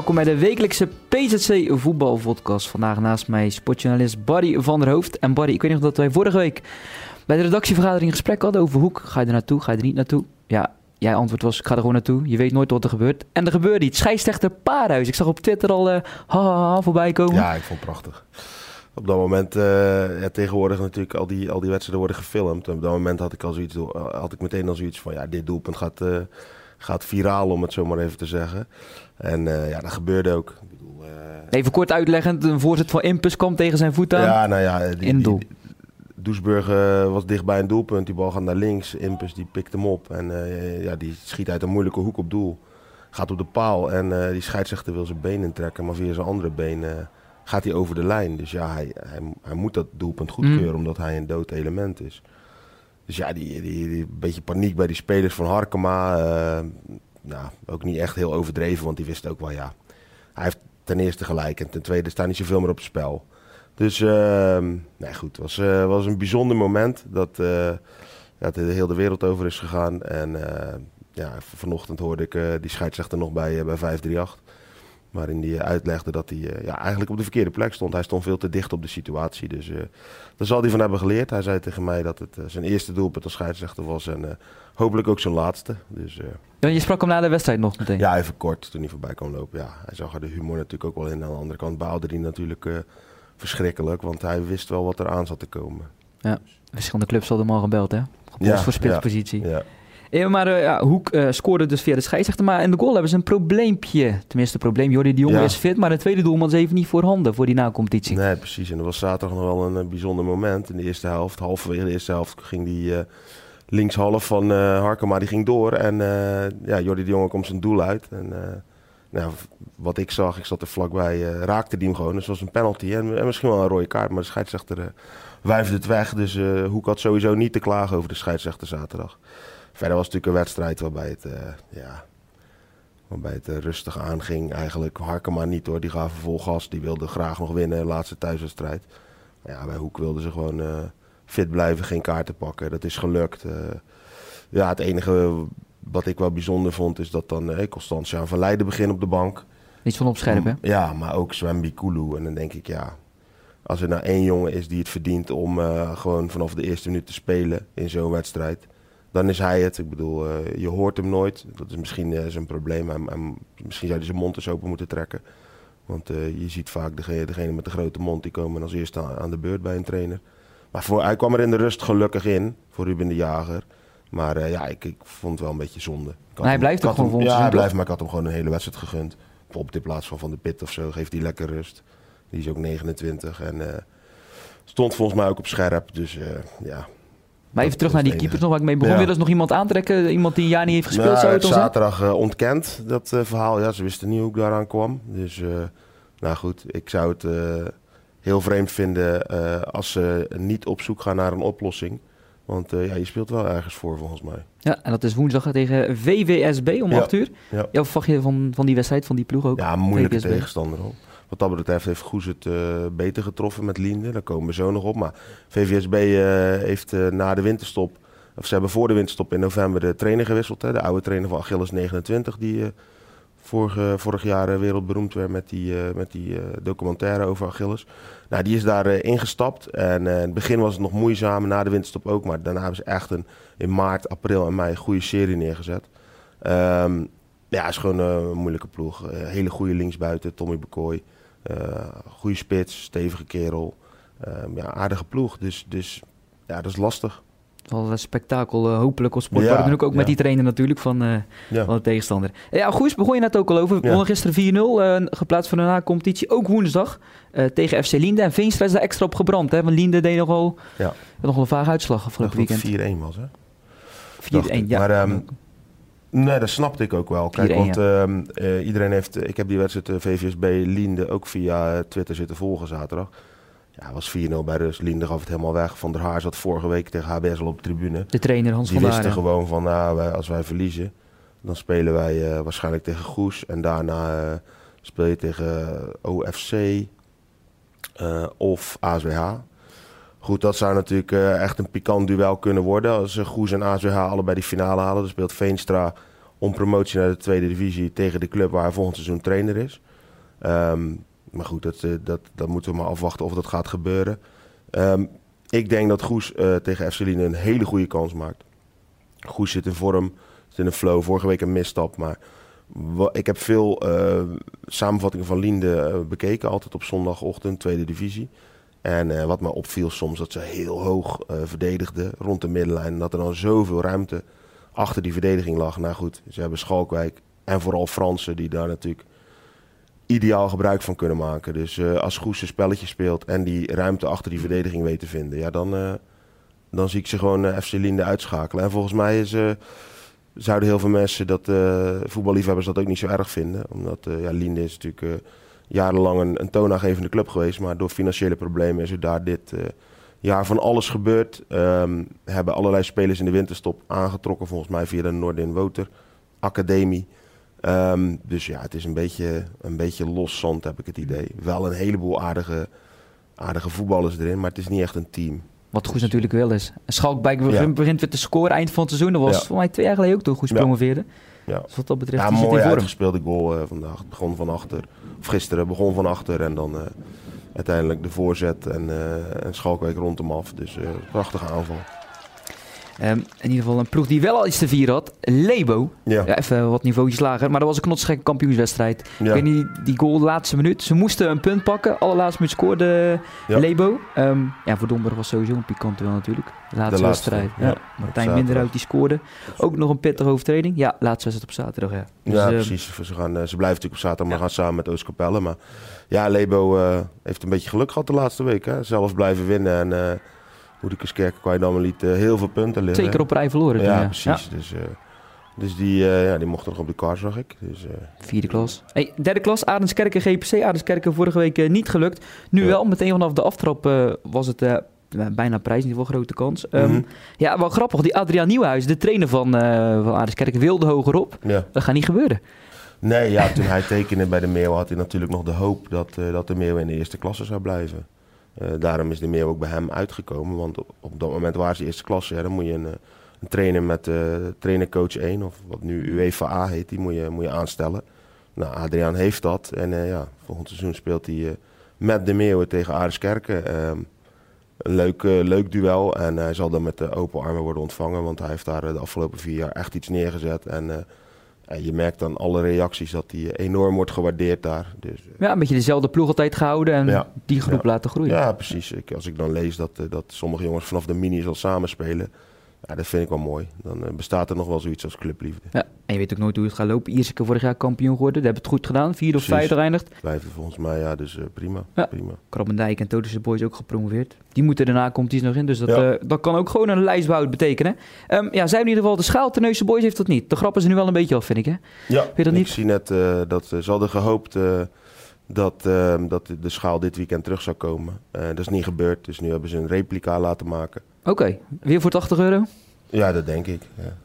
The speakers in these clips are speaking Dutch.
Welkom bij de wekelijkse PZC voetbalpodcast. Vandaag naast mij sportjournalist Barry van der Hoofd. En Barry, ik weet nog dat wij vorige week bij de redactievergadering gesprek hadden over Hoek. Ga je er naartoe, ga je er niet naartoe? Ja, jij antwoord was, ik ga er gewoon naartoe. Je weet nooit wat er gebeurt. En er gebeurde iets. Scheidsrechter Paarhuis. Ik zag op Twitter al ha voorbij komen. Ja, ik vond het prachtig. Op dat moment, ja, tegenwoordig natuurlijk, al die, al die wedstrijden worden gefilmd. En op dat moment had ik, al zoiets, had ik meteen al zoiets van, ja, dit doelpunt gaat, uh, gaat viraal, om het zo maar even te zeggen. En uh, ja, dat gebeurde ook. Ik bedoel, even kort uitleggen, een voorzet van Impus kwam tegen zijn voet aan. Ja, nou ja. Die, in doel. Die, Doesburg was dicht bij een doelpunt. Die bal gaat naar links. Impus die pikt hem op. En ja, die schiet uit een moeilijke hoek op doel. Gaat op de paal. En die scheidsrechter wil zijn been intrekken. Maar via zijn andere been gaat hij over de lijn. Dus ja, hij, hij, hij moet dat doelpunt goedkeuren mm. omdat hij een dood element is. Dus ja, die, die, beetje paniek bij die spelers van Harkema. Uh, nou, ook niet echt heel overdreven, want die wist ook wel, ja, hij heeft ten eerste gelijk en ten tweede staat niet zoveel meer op het spel. Dus, uh, nee goed, het was, uh, was een bijzonder moment dat, uh, dat de hele wereld over is gegaan. En ja, vanochtend hoorde ik die scheidsrechter nog bij, bij 538. Waarin hij uitlegde dat hij uh, ja, eigenlijk op de verkeerde plek stond. Hij stond veel te dicht op de situatie. Dus uh, daar zal hij van hebben geleerd. Hij zei tegen mij dat het uh, zijn eerste doelpunt als scheidsrechter was. En hopelijk ook zijn laatste. Dus, ja, je sprak hem na de wedstrijd nog meteen? Ja, even kort toen hij voorbij kwam lopen. Ja, hij zag er de humor natuurlijk ook wel in. Aan de andere kant baalde hij natuurlijk verschrikkelijk. Want hij wist wel wat er aan zat te komen. Ja, verschillende clubs hadden hem al gebeld hè? ja, voor spitspositie. Ja, ja. Ja, maar uh, ja, Hoek uh, scoorde dus via de scheidsrechter. Maar in de goal hebben ze een probleempje. Tenminste, een probleem. Jordi de Jong ja. is fit, maar de tweede doelman is even niet voorhanden voor die na-competitie. Nee, precies. En dat was zaterdag nog wel een, een, bijzonder moment. In de eerste helft, halverwege de eerste helft, ging die uh, linkshalf van Harkema die ging door. En ja, Jordi de Jong komt zijn doel uit. En nou, wat ik zag, ik zat er vlakbij, raakte die hem gewoon. Dus het was een penalty en, en, misschien wel een rode kaart. Maar de scheidsrechter wuifde het weg. Dus Hoek had sowieso niet te klagen over de scheidsrechter zaterdag. Verder was het natuurlijk een wedstrijd waarbij het, uh, ja, waarbij het uh, rustig aanging. Eigenlijk Harkema niet hoor, die gaven vol gas. Die wilden graag nog winnen, de laatste thuiswedstrijd. Maar ja, bij Hoek wilden ze gewoon uh, fit blijven, geen kaarten pakken. Dat is gelukt. ja, het enige wat ik wel bijzonder vond is dat dan eh, Constantia van Leiden begint op de bank. Niet van opscherpen. Ja, maar ook Zwembi Kulu. En dan denk ik, ja, als er nou één jongen is die het verdient om gewoon vanaf de eerste minuut te spelen in zo'n wedstrijd dan is hij het. Ik bedoel, uh, je hoort hem nooit. Dat is misschien uh, zijn probleem. Hij, hij, misschien zou hij zijn mond eens open moeten trekken. Want uh, je ziet vaak degene, degene, met de grote mond, die komen als eerste aan, aan de beurt bij een trainer. Maar voor, hij kwam er in de rust gelukkig in, voor Ruben de Jager. Maar ja, ik, ik, vond het wel een beetje zonde. Maar hij blijft toch gewoon Ja, hij blijft, maar ik had hem gewoon een hele wedstrijd gegund. Bijvoorbeeld in plaats van Van de Pit of zo, geeft hij lekker rust. Die is ook 29 en stond volgens mij ook op scherp. Dus ja, maar even terug naar die keepers nog waar ik mee begon. Ja. Wil nog iemand aantrekken? Iemand die een jaar niet heeft gespeeld? Nou, zou het zaterdag uh, ontkend, dat uh, verhaal. Ja, ze wisten niet hoe ik daaraan kwam. Dus, uh, nou goed, ik zou het heel vreemd vinden als ze niet op zoek gaan naar een oplossing. Want ja, je speelt wel ergens voor, volgens mij. Ja, en dat is woensdag tegen VWSB om 8 uur. Ja. Jouw verwacht je van, van die wedstrijd, van die ploeg ook? Ja, moeilijke VWSB. tegenstander hoor. Wat dat betreft heeft Goes het uh, beter getroffen met Linde. Daar komen we zo nog op. Maar VVSB uh, heeft uh, na de winterstop, of ze hebben voor de winterstop in november de trainer gewisseld. Hè, de oude trainer van Achilles 29, die vorige, vorig jaar wereldberoemd werd met die, met die documentaire over Achilles. Nou, die is daar ingestapt. En in het begin was het nog moeizaam, na de winterstop ook. Maar daarna hebben ze echt een, in maart, april en mei een goede serie neergezet. Um, ja, is gewoon een moeilijke ploeg. hele goede linksbuiten, Tommy Bekooi. Uh, goede spits, stevige kerel. Uh, ja, aardige ploeg. Dus, dus ja, dat is lastig. Wel een spektakel, uh, hopelijk op sport. Ja, ook ja. met die trainer natuurlijk van, uh, ja. van de tegenstander. Ja, goed, begon je net ook al over. We ja. gisteren 4-0, geplaatst voor de na-competitie. Ook woensdag tegen FC Linde. En Veenstra is daar extra op gebrand. Hè? Want Linde deed nogal, ja. nog een vage uitslag afgelopen weekend. 4-1 was, hè? 4-1, ja. Maar um, Nee, dat snapte ik ook wel. Kijk, want ja. uh, iedereen heeft. Ik heb die wedstrijd uh, VVSB Linde ook via uh, Twitter zitten volgen zaterdag. Ja, was 4-0 bij rust. Linde gaf het helemaal weg. Van der Haar zat vorige week tegen HBS al op de tribune. De trainer Hans Die van wisten gewoon van, nou, wij, als wij verliezen, dan spelen wij waarschijnlijk tegen Goes. En daarna speel je tegen OFC of ASWH. Goed, dat zou natuurlijk uh, echt een pikant duel kunnen worden. Als uh, Goes en ASWH allebei die finale halen. Dan speelt Veenstra om promotie naar de tweede divisie tegen de club waar hij volgend seizoen trainer is. Ehm, maar goed, dat, eh, dat, dat moeten we maar afwachten of dat gaat gebeuren. Ehm, ik denk dat Goes eh, tegen FC Lien een hele goede kans maakt. Goes zit in vorm, zit in een flow. Vorige week een misstap, maar ik heb veel eh, samenvattingen van Liende eh, bekeken. Altijd op zondagochtend, tweede divisie. En eh, wat me opviel soms, dat ze heel hoog eh, verdedigden rond de middenlijn. En dat er dan zoveel ruimte achter die verdediging lag. Nou goed, ze hebben Schalkwijk en vooral Fransen die daar natuurlijk ideaal gebruik van kunnen maken. Dus eh, als Goes een spelletje speelt en die ruimte achter die verdediging weet te vinden, ja, dan, dan zie ik ze gewoon FC Linde uitschakelen. En volgens mij is, zouden heel veel mensen dat, voetballiefhebbers dat ook niet zo erg vinden. Omdat ja, Linde is natuurlijk jarenlang een, een toonaangevende club geweest, maar door financiële problemen is er daar dit eh, jaar van alles gebeurd. Ehm, hebben allerlei spelers in de winterstop aangetrokken, volgens mij via de Noordin Woter Academie. Ehm, dus ja, het is een beetje, een beetje los zand, heb ik het idee. Wel een heleboel aardige, aardige voetballers erin, maar het is niet echt een team. Wat goed natuurlijk wel is. Ja. begint weer te scoren eind van het seizoen. Dat was Ja. voor mij twee jaar geleden ook toen goed Ja. promoveerde. Ja. Dus wat dat betreft, Ja, mooi uitgespeelde goal eh, vandaag. Het begon van achter, of gisteren begon van achter en dan eh, uiteindelijk de voorzet en, eh en Schalkwijk rond hem af. Dus prachtige aanval. Ehm, in ieder geval een ploeg die wel al iets te vieren had. Lebo. Ja, Ja, even wat niveautjes lager. Maar dat was een knotsgekke kampioenswedstrijd. ja. Ik weet niet, die goal de laatste minuut. Ze moesten een punt pakken. Allerlaatste minuut scoorde Ja. Lebo. Ehm, ja, voor Domburg was sowieso een pikante wel natuurlijk. De laatste, De laatste, wedstrijd. Martijn. Minderhout die scoorde. Ook nog een pittige overtreding. Ja, laatste wedstrijd op zaterdag. Ja, Dus, ja, ehm, precies. Ze, gaan, eh, ze blijven natuurlijk op zaterdag, maar gaan samen met Oostkapelle. Maar ja, Lebo eh, heeft een beetje geluk gehad de laatste week. Hè. Zelf blijven winnen en uh, Hoedekeskerk kwam liet uh, heel veel punten liggen. Zeker op rij verloren. Ja, precies. Dus, uh, dus die, uh, ja, die mocht nog op de kar, zag ik. Dus, Vierde klas. Hey, derde klas, Adenskerken GPC. Adenskerken vorige week niet gelukt. Nu wel, meteen vanaf de aftrap was het bijna prijs, in ieder geval grote kans. Um, Mhm. Ja, wel grappig. Die Adriaan Nieuwhuis, de trainer van, uh, van Adenskerken, wilde hogerop. ja. Dat gaat niet gebeuren. Nee, ja, toen hij tekende bij de Meeuw had hij natuurlijk nog de hoop dat, uh, dat de Meeuw in de eerste klasse zou blijven. Uh, daarom is de Meeuw ook bij hem uitgekomen. Want op, dat moment waren ze eerste klasse. Ja, dan moet je een, een trainer met uh, trainercoach 1, of wat nu UEFA heet, die moet je, moet je aanstellen. Nou, Adriaan heeft dat. En ja, volgend seizoen speelt hij met de Meeuwen tegen Aardeskerken. een leuk, leuk duel. En hij zal dan met de open armen worden ontvangen. Want hij heeft daar de afgelopen vier jaar echt iets neergezet. En je merkt aan alle reacties dat hij enorm wordt gewaardeerd daar. Dus, ja, een beetje dezelfde ploeg altijd gehouden en ja, die groep ja. laten groeien. Ja, precies. Ik, als ik dan lees dat, uh, dat sommige jongens vanaf de minis al samenspelen. Ja, dat vind ik wel mooi. Dan uh, bestaat er nog wel zoiets als clubliefde. Ja, en je weet ook nooit hoe het gaat lopen. Ierseke vorig jaar kampioen geworden. Dat hebben het goed gedaan. Vierde of vijfde eindigt. Blijven volgens mij, ja, dus uh, prima. Ja. prima. Krabbendijk en Totische Boys ook gepromoveerd. Die moeten daarna komt die nog in. Dus dat, Ja. uh, dat kan ook gewoon een lijstbehoud betekenen. Um, ja, zij hebben in ieder geval de schaal. Teneuse Boys heeft dat niet. De grap is er nu wel een beetje af, vind ik. Hè? Ja, dat ik niet? zie net uh, dat ze hadden gehoopt dat, uh, dat de schaal dit weekend terug zou komen. Dat is niet gebeurd, dus nu hebben ze een replica laten maken. Oké, okay. weer voor 80 euro? Ja, dat denk ik. Ja.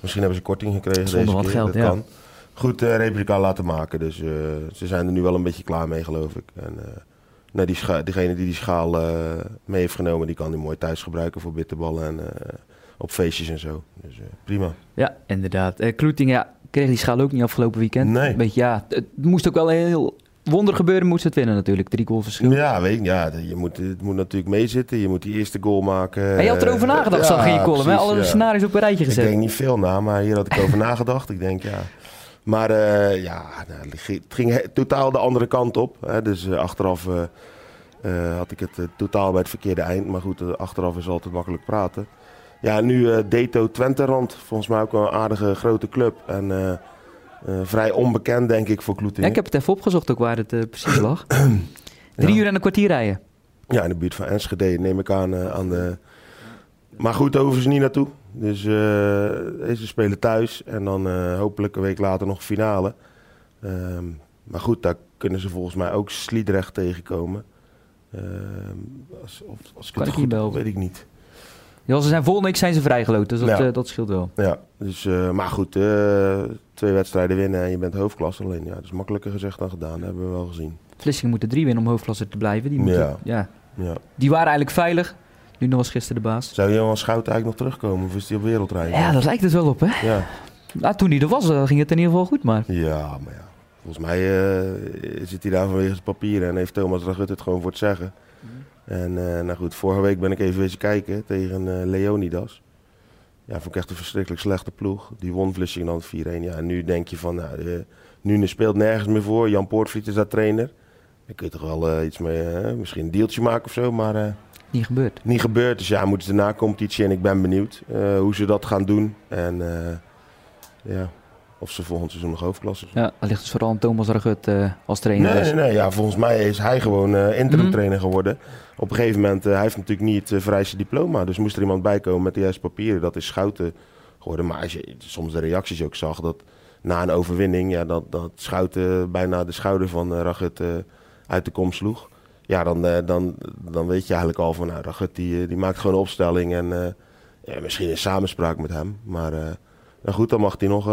Misschien hebben ze korting gekregen Zonder deze wat keer. geld, dat ja. kan. Goed uh, replica laten maken, dus uh, ze zijn er nu wel een beetje klaar mee, geloof ik. En, uh, nou, die degene die die schaal mee heeft genomen, die kan die mooi thuis gebruiken voor bitterballen en op feestjes en zo. Dus prima. Ja, inderdaad. Kloeting, ja, kreeg die schaal ook niet afgelopen weekend. Nee. Beetje, ja, het moest ook wel heel wonder gebeuren, moest het winnen natuurlijk. Drie goal verschil. Ja, weet ik, ja, je moet, het moet natuurlijk meezitten. Je moet die eerste goal maken. En je had erover nagedacht, ja, zag je in je column. precies, Alle scenario's op een rijtje gezet. Ik denk niet veel na, maar hier had ik over nagedacht. Ik denk, ja... Maar uh, ja, nou, het ging totaal de andere kant op. Hè. Dus uh, achteraf uh, had ik het totaal bij het verkeerde eind. Maar goed, achteraf is altijd makkelijk praten. Ja, nu Deto Twente-rand. Volgens mij ook wel een aardige grote club. En vrij onbekend, denk ik, voor Kloetingen. Ja, ik heb het even opgezocht ook waar het precies lag. Drie Ja. uur en een kwartier rijden. Ja, in de buurt van Enschede neem ik aan, uh, aan de... Maar goed, daar hoeven ze niet naartoe. Dus ze spelen thuis en dan hopelijk een week later nog finale. Um, maar goed, daar kunnen ze volgens mij ook Sliedrecht tegenkomen. Um, als, of, als ik Kan het ik goed weet ik niet. Ja, ze zijn volgende week zijn ze vrijgeloot, dus dat, Ja. uh, dat scheelt wel. Ja, dus, uh, maar goed, uh, twee wedstrijden winnen en je bent hoofdklasse. Alleen, ja, dat is makkelijker gezegd dan gedaan, dat hebben we wel gezien. Vlissingen moeten drie winnen om hoofdklasse te blijven. Die, moeten, Ja. ja. Ja. die waren eigenlijk veilig. Nu nog was gisteren de baas. Zou Johan Schout eigenlijk nog terugkomen of is hij op wereldreis? Ja, dat lijkt het wel op, hè? Ja. Nou, toen hij er was, eh, ging het in ieder geval goed, maar... Ja, maar ja. Volgens mij eh, zit hij daar vanwege zijn papieren en heeft Thomas Ragut het gewoon voor het zeggen. En eh, nou goed, vorige week ben ik even wezen kijken tegen eh, Leonidas. Ja, vond ik echt een verschrikkelijk slechte ploeg. Die won Vlissingen dan 4-1. Ja, en nu denk je van, nou, de, nu speelt nergens meer voor. Jan Poortvliet is daar trainer. Dan kun je toch wel iets mee, misschien een deeltje maken of zo, maar... Niet gebeurd. niet gebeurd. Dus ja, moeten ze na competitie en ik ben benieuwd hoe ze dat gaan doen. En ja, of ze volgend seizoen nog hoofdklasse zijn. Ja, dat ligt dus vooral aan Thomas Ragut eh, als trainer. Nee, dus. nee, nee, ja, volgens mij is hij gewoon eh interim Mhm. trainer geworden. Op een gegeven moment, eh, hij heeft natuurlijk niet het vereiste diploma. Dus moest er iemand bij komen met de juiste papieren. Dat is Schouten geworden. Maar als je soms de reacties ook zag, dat na een overwinning, ja, dat, dat Schouten bijna de schouder van Ragut uit de kom sloeg. Ja, dan, dan, dan weet je eigenlijk al van, nou, Ragut die, die maakt gewoon een opstelling. En ja, misschien in samenspraak met hem. Maar nou goed, dan mag hij nog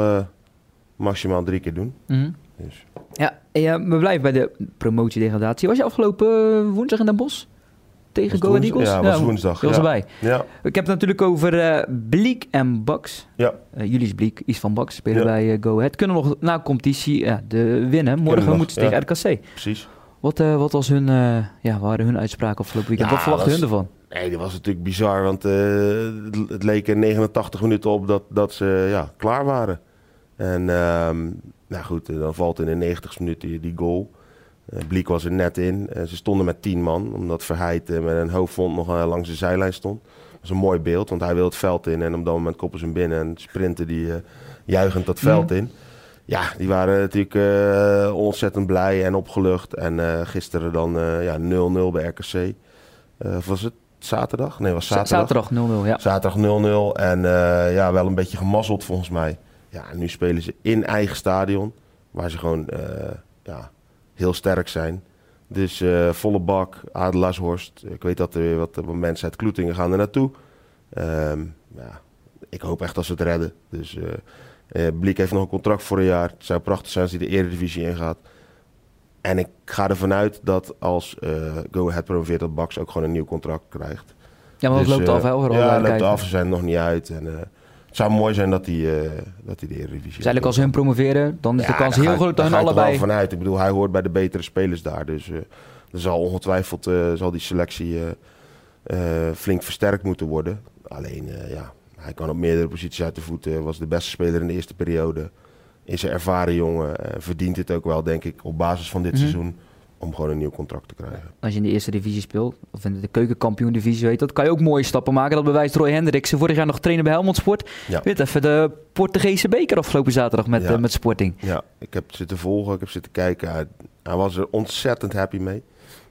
maximaal drie keer doen. Mhm. Dus. Ja, en ja, we blijven bij de promotiedegradatie. Was je afgelopen eh, woensdag in Den Bosch? Tegen Go Eagles? Ja, was woensdag. Je was ja. erbij. Ja, Ik heb het natuurlijk over eh Bliek en Bax. ja. Jullie is Bliek, Is van Bax spelen Ja. bij Go Ahead. Kunnen nog na competitie de winnen. Morgen nog, moeten ze tegen RKC. precies. Wat, wat was hun, ja, waren hun uitspraken afgelopen weekend? Wat verwachten hun ervan? Nee, dat was natuurlijk bizar, want het- het leek er 89 minuten op dat, dat ze ja, klaar waren. En ehm, nou goed, eh, dan valt in de 90 minuten die, die goal. Eh, Bliek was er net in. Eh, ze stonden met 10 man, omdat Verheid met een hoofdwond nog langs de zijlijn stond. Dat was een mooi beeld, want hij wil het veld in en op dat moment koppen ze hem binnen en sprinten die juichend dat veld in. Ja, die waren natuurlijk ontzettend blij en opgelucht. En gisteren dan ja, 0-0 bij RKC. Was het zaterdag? Nee, was zaterdag. Zaterdag 0-0, ja. Zaterdag 0-0 en ja, wel een beetje gemazzeld volgens mij. Ja, nu spelen ze in eigen stadion, waar ze gewoon eh, ja, heel sterk zijn. Dus eh, volle bak, Adelaarshorst. Ik weet dat er weer wat, mensen uit Kloetingen gaan er naartoe. Ehm, ja, ik hoop echt dat ze het redden. Dus Bliek heeft nog een contract voor een jaar. Het zou prachtig zijn als hij de eredivisie ingaat. En ik ga ervan uit dat als Go Ahead promoveert, dat Bax ook gewoon een nieuw contract krijgt. Ja, maar Dus, loopt eh, af, hè? overal Ja, het loopt af. Ze zijn er nog niet uit. En, het zou mooi zijn dat hij uh, dat hij de Eredivisie... Dus eigenlijk als hun promoveren, dan is de kans daar heel groot dat daar hun allebei... wel vanuit. Ik bedoel, hij hoort bij de betere spelers daar. Dus eh, er zal ongetwijfeld eh, zal die selectie eh, eh, flink versterkt moeten worden. Alleen, eh, ja, hij kan op meerdere posities uit de voeten. Was de beste speler in de eerste periode. Is een ervaren jongen. eh, verdient het ook wel, denk ik, op basis van dit Mhm. seizoen... om gewoon een nieuw contract te krijgen. Als je in de eerste divisie speelt, of in de keukenkampioen divisie weet dat, kan je ook mooie stappen maken. Dat bewijst Roy Hendriksen, vorig jaar nog trainer bij Helmond Sport. Ja. Weet even de Portugese beker afgelopen zaterdag met, Ja. eh, met Sporting. Ja, ik heb zitten volgen, ik heb zitten kijken. Hij, hij was er ontzettend happy mee.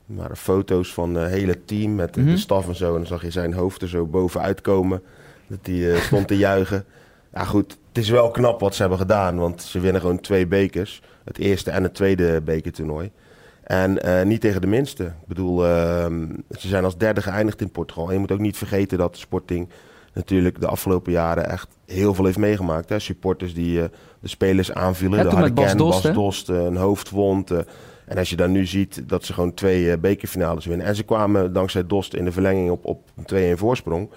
Er waren foto's van het hele team met de, Mhm. de staf en zo. En dan zag je zijn hoofd er zo bovenuit komen. Dat hij eh, stond te juichen. Ja goed, het is wel knap wat ze hebben gedaan. Want ze winnen gewoon twee bekers. Het eerste en het tweede bekertoernooi. En eh, niet tegen de minste. Ik bedoel, ehm, ze zijn als derde geëindigd in Portugal. En je moet ook niet vergeten dat Sporting natuurlijk de afgelopen jaren echt heel veel heeft meegemaakt. Hè? Supporters die eh, de spelers aanvielen. Ja, de met Bas Dost? Bas Dost, eh, een hoofdwond. en als je dan nu ziet dat ze gewoon twee bekerfinales winnen. En ze kwamen dankzij Dost in de verlenging op, op een 2-1 voorsprong.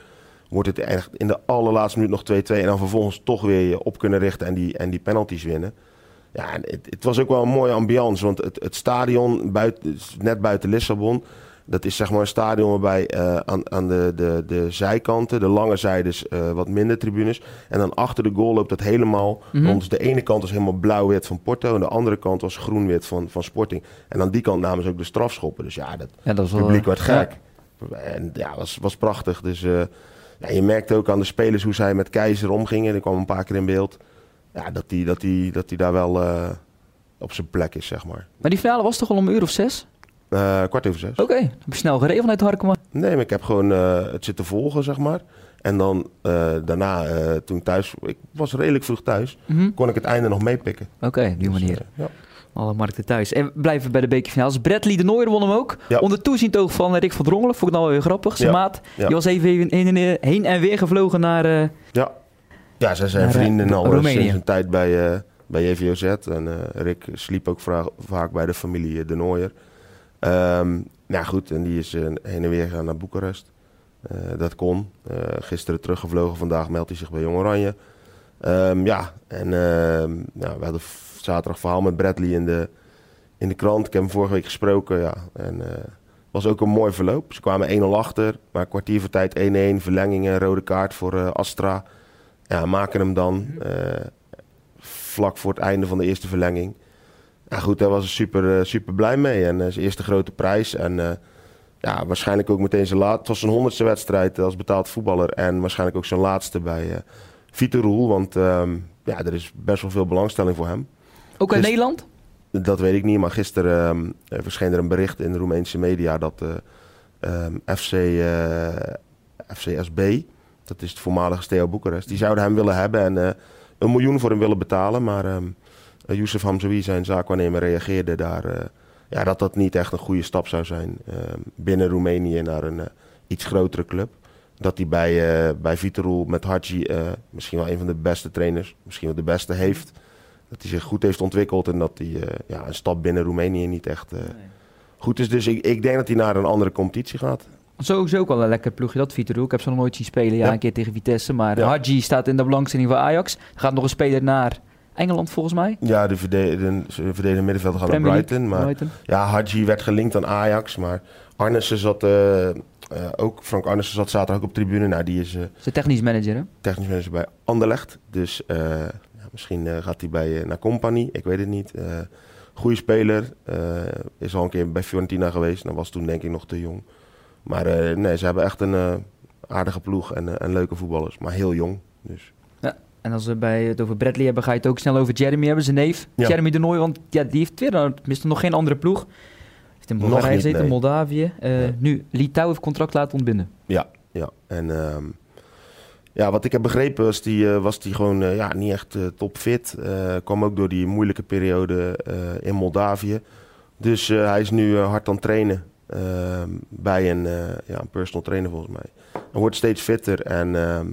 Wordt het echt in de allerlaatste minuut nog 2-2. En dan vervolgens toch weer je op kunnen richten en die, en die penalties winnen. Ja, en het, het was ook wel een mooie ambiance. Want het, het stadion buiten, net buiten Lissabon. Dat is zeg maar een stadion waarbij eh, aan, aan de, de, de zijkanten, de lange zijdes, eh, wat minder tribunes. En dan achter de goal loopt dat helemaal rond. Dus de ene kant was helemaal blauw-wit van Porto. En de andere kant was groen-wit van, van Sporting. En aan die kant namen ze ook de strafschoppen. Dus ja, dat Ja, dat wel, publiek werd ja. gek. En ja, was, was prachtig. Dus eh, ja, je merkte ook aan de spelers hoe zij met Keizer omgingen. Die kwam een paar keer in beeld. Ja, dat die, dat die, dat die daar wel eh, op zijn plek is, zeg maar. Maar die finale was toch al om een uur of zes? Eh, kwart over zes. Oké, heb je snel gereden vanuit Harkema. Nee, maar ik heb gewoon eh, het zitten volgen, zeg maar. En dan daarna, toen ik thuis... Ik was redelijk vroeg thuis. Mhm. Kon ik het einde nog meepikken. Oké, op die Dus, manier. ja. Alle markten thuis. En we blijven bij de bekerfinales. Bradley de Nooier won hem ook. Ja. Onder toeziend oog van Rick van Drongelen. Vond ik nou wel weer grappig. Zijn Ja. maat. Ja. Die was even heen en, heen en weer gevlogen naar... Ja, ja zij zijn eh, vrienden al Roemenië. sinds een tijd bij, eh bij JVOZ. En eh, Rick sliep ook vaak bij de familie De Nooier. Ehm nou goed, en die is heen en weer gegaan naar Boekarest. Dat kon. Gisteren teruggevlogen, vandaag meldt hij zich bij Jong Oranje. Ehm, ja, en ehm, ja, we hadden zaterdag verhaal met Bradley in de, in de krant. Ik heb hem vorige week gesproken, ja. En was ook een mooi verloop. Ze kwamen 1-0 achter, maar kwartier voor tijd 1-1. Verlengingen, rode kaart voor Astra. Ja, maken hem dan eh, vlak voor het einde van de eerste verlenging. Ja, goed, daar was hij super, eh, super blij mee. En eh, zijn eerste grote prijs. En ja, waarschijnlijk ook meteen zijn laatste. Het was zijn honderdste wedstrijd als betaald voetballer. En waarschijnlijk ook zijn laatste bij eh Vito Roel. Want ehm, ja, er is best wel veel belangstelling voor hem. Ook uit Dus- Nederland? Dat weet ik niet, maar gisteren eh, verscheen er een bericht in de Roemeense media dat ehm, FC, eh, FCSB, dat is het voormalige Steaua Boekarest, die zouden hem willen hebben en eh, een miljoen voor hem willen betalen. Maar eh, Youssef Hamzoui, zijn zaakwaarnemer, reageerde daar eh, ja, dat dat niet echt een goede stap zou zijn binnen Roemenië naar een iets grotere club. Dat hij bij, eh bij Viterul met Hadji misschien wel een van de beste trainers, misschien wel de beste heeft. Dat hij zich goed heeft ontwikkeld en dat hij ja, een stap binnen Roemenië niet echt goed is. Dus ik, ik denk dat hij naar een andere competitie gaat. Sowieso ook wel een lekker ploegje dat Vito Ik heb ze nog nooit zien spelen. Ja, Ja. een keer tegen Vitesse. Maar Ja. Hadji staat in de belangstelling voor Ajax. Er gaat nog een speler naar Engeland volgens mij. Ja, de verdedigende middenvelder gaat naar Brighton. Maar Brighton. ja, Hadji werd gelinkt aan Ajax. Maar Arnissen zat eh, eh, ook, Frank Arnissen zat zaterdag ook op tribune. Nou, die is Zijn technisch manager, hè? technisch manager bij Anderlecht. Dus misschien gaat hij bij, naar Company. Ik weet het niet. Goede speler. is al een keer bij Fiorentina geweest. Dan was toen denk ik nog te jong. Maar eh, nee, ze hebben echt een eh, aardige ploeg en, eh, en leuke voetballers. Maar heel jong. Dus. En als we bij het over Bradley hebben, ga je het ook snel over Jeremy hebben, zijn neef. Ja. Jeremy de Nooy, want ja, die heeft weer, dan- tenminste nog geen andere ploeg. Heeft in Bulgarije gezeten, nee. Moldavië. Ja. Nu, Litouw heeft contract laten ontbinden. Ja, ja. En ehm, ja, wat ik heb begrepen was die, was die gewoon ja, niet echt topfit. Eh kwam ook door die moeilijke periode in Moldavië. Dus hij is nu hard aan het trainen bij een, eh, ja, een personal trainer volgens mij. Hij wordt steeds fitter en ehm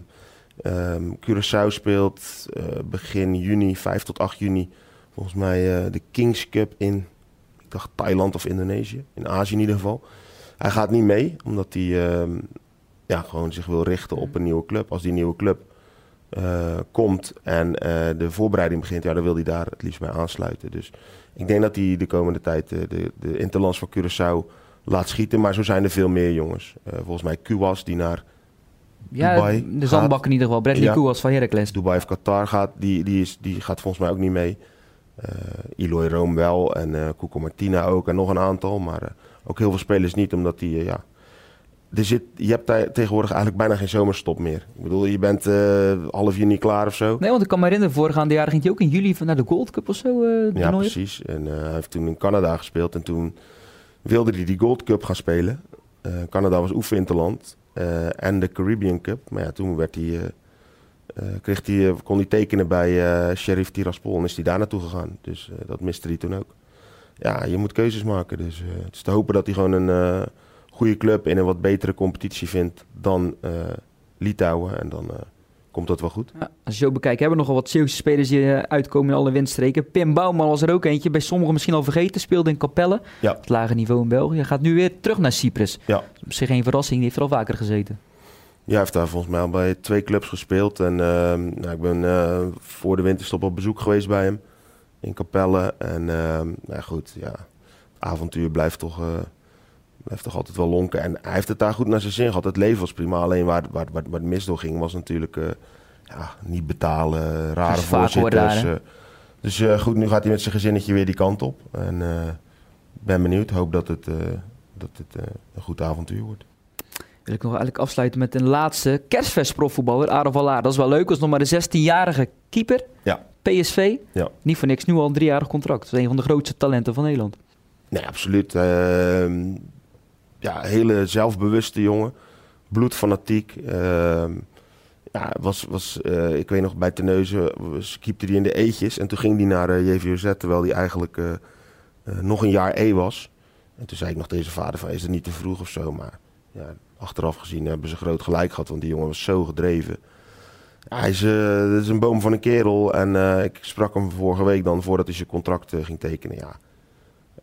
ehm, Curaçao speelt eh, begin juni, 5 tot 8 juni, volgens mij eh, de Kings Cup in, ik dacht Thailand of Indonesië, in Azië in ieder geval. Hij gaat niet mee, omdat hij ehm, ja, gewoon zich wil richten op een nieuwe club. Als die nieuwe club komt en de voorbereiding begint, ja, dan wil hij daar het liefst bij aansluiten. Dus ik denk dat hij de komende tijd de, de Interlands van Curaçao laat schieten. Maar zo zijn er veel meer jongens. Eh, volgens mij Kuwas, die naar Ja, Dubai de zandbak in ieder geval. Bradley Ja. Koewas van Heracles. Dubai of Qatar gaat, die, die, is, die gaat volgens mij ook niet mee. Eh Eloy Room wel en eh Cuco Martina ook en nog een aantal. Maar ook heel veel spelers niet, omdat die, ja... Er zit, je hebt daar tegenwoordig eigenlijk bijna geen zomerstop meer. Ik bedoel, je bent half juni klaar of zo. Nee, want ik kan me herinneren, voorgaande jaar ging hij ook in juli van naar de Gold Cup of zo. Ja, precies. En hij heeft toen in Canada gespeeld en toen wilde hij die Gold Cup gaan spelen. Eh, Canada was oefeninterland eh en de Caribbean Cup. Maar ja, toen werd hij, eh, eh, kreeg hij, kon hij tekenen bij Sheriff Tiraspol en is hij daar naartoe gegaan. Dus dat miste hij toen ook. Ja, je moet keuzes maken. Dus het is te hopen dat hij gewoon een goede club in een wat betere competitie vindt dan Litouwen. En dan komt dat wel goed. Ja, als je zo bekijkt, hebben we nogal wat Zeeuwse spelers die eh, uitkomen in alle windstreken. Pim Bouwman was er ook eentje, bij sommigen misschien al vergeten, speelde in Capelle. Ja. Het lage niveau in België. Gaat nu weer terug naar Cyprus. Ja. Op zich geen verrassing, die heeft er al vaker gezeten. Ja, hij heeft daar volgens mij al bij twee clubs gespeeld. En ehm, nou, ik ben eh, voor de winterstop op bezoek geweest bij hem in Capelle. En ehm, nou goed, ja, het avontuur blijft toch, eh, blijft toch altijd wel lonken. En hij heeft het daar goed naar zijn zin gehad. Het leven was prima. Alleen waar, waar, waar, waar het mis door ging was natuurlijk eh, ja, niet betalen, rare vaak hoor voorzitters. eh. dus eh, goed, nu gaat hij met zijn gezinnetje weer die kant op. En eh, ben benieuwd. Hoop dat het, eh, dat het eh, een goed avontuur wordt. Wil ik nog eigenlijk afsluiten met een laatste kerstfestprofvoetballer, Aaron Vallaar. Dat is wel leuk, als nog maar de 16-jarige keeper. Ja. PSV. Ja. Niet voor niks, nu al een driejarig contract. Dat is een van de grootste talenten van Nederland. Nee, absoluut. Ehm, ja, hele zelfbewuste jongen. Bloedfanatiek. Ehm ja, was, was, eh, ik weet nog, bij Terneuzen was- keepte hij in de eetjes. En toen ging hij naar eh, JVOZ, terwijl hij eigenlijk eh, nog een jaar E was. En toen zei ik nog deze vader van, is het niet te vroeg of zo? Maar ja, achteraf gezien hebben ze groot gelijk gehad, want die jongen was zo gedreven. Hij is, een boom van een kerel. En ik sprak hem vorige week dan, voordat hij zijn contract ging tekenen. Ja,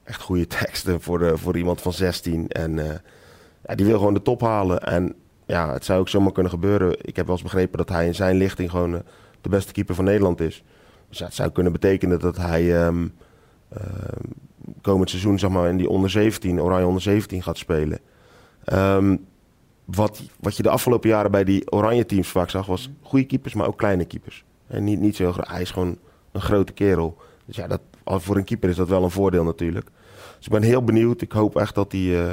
echt goede teksten voor, eh, voor iemand van 16. En eh, ja, die wil gewoon de top halen. En ja, het zou ook zomaar kunnen gebeuren. Ik heb wel eens begrepen dat hij in zijn lichting gewoon eh, de beste keeper van Nederland is. Dus ja, het zou kunnen betekenen dat hij ehm, ehm, komend seizoen zeg maar, in die onder 17, Oranje onder 17 gaat spelen. Ehm, wat, wat je de afgelopen jaren bij die Oranje teams vaak zag, was goede keepers, maar ook kleine keepers. En niet, niet zo, hij is gewoon een grote kerel. Dus ja, dat, voor een keeper is dat wel een voordeel natuurlijk. Dus ik ben heel benieuwd. Ik hoop echt dat hij, uh,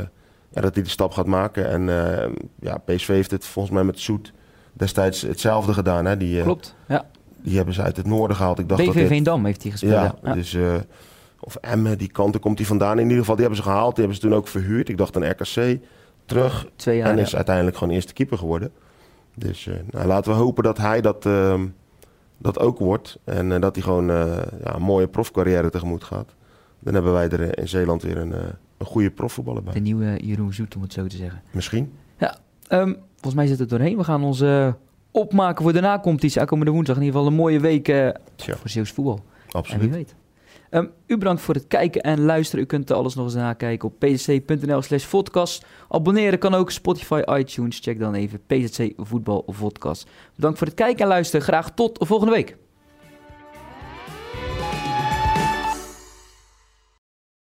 ja, dat hij de stap gaat maken. En uh, ja, PSV heeft het volgens mij met Soet destijds hetzelfde gedaan. Hè? Die, uh, Klopt, ja. Die hebben ze uit het noorden gehaald. Ik dacht BV dat dit... Veendam heeft hij gespeeld. Ja, ja. dus... of Emmen, die kanten komt hij vandaan. In ieder geval, die hebben ze gehaald. Die hebben ze toen ook verhuurd. Ik dacht een RKC terug. Twee jaar, en is ja. uiteindelijk gewoon eerste keeper geworden. Dus nou, laten we hopen dat hij dat, ehm, dat ook wordt. En dat hij gewoon ja, een mooie profcarrière tegemoet gaat. Dan hebben wij er in Zeeland weer een, een goede profvoetballer bij. De nieuwe Jeroen Zoet, om het zo te zeggen. Misschien. Ja, um, volgens mij zit het doorheen. We gaan ons opmaken voor de nacompetitie. Aankomende woensdag in ieder geval een mooie week voor Zeeuws voetbal. Absoluut. En wie weet. Um, u bedankt voor het kijken en luisteren. U kunt alles nog eens nakijken op pzc.nl slash podcast. Abonneren kan ook Spotify, iTunes. Check dan even PZC Voetbal Podcast. Bedankt voor het kijken en luisteren. Graag tot volgende week.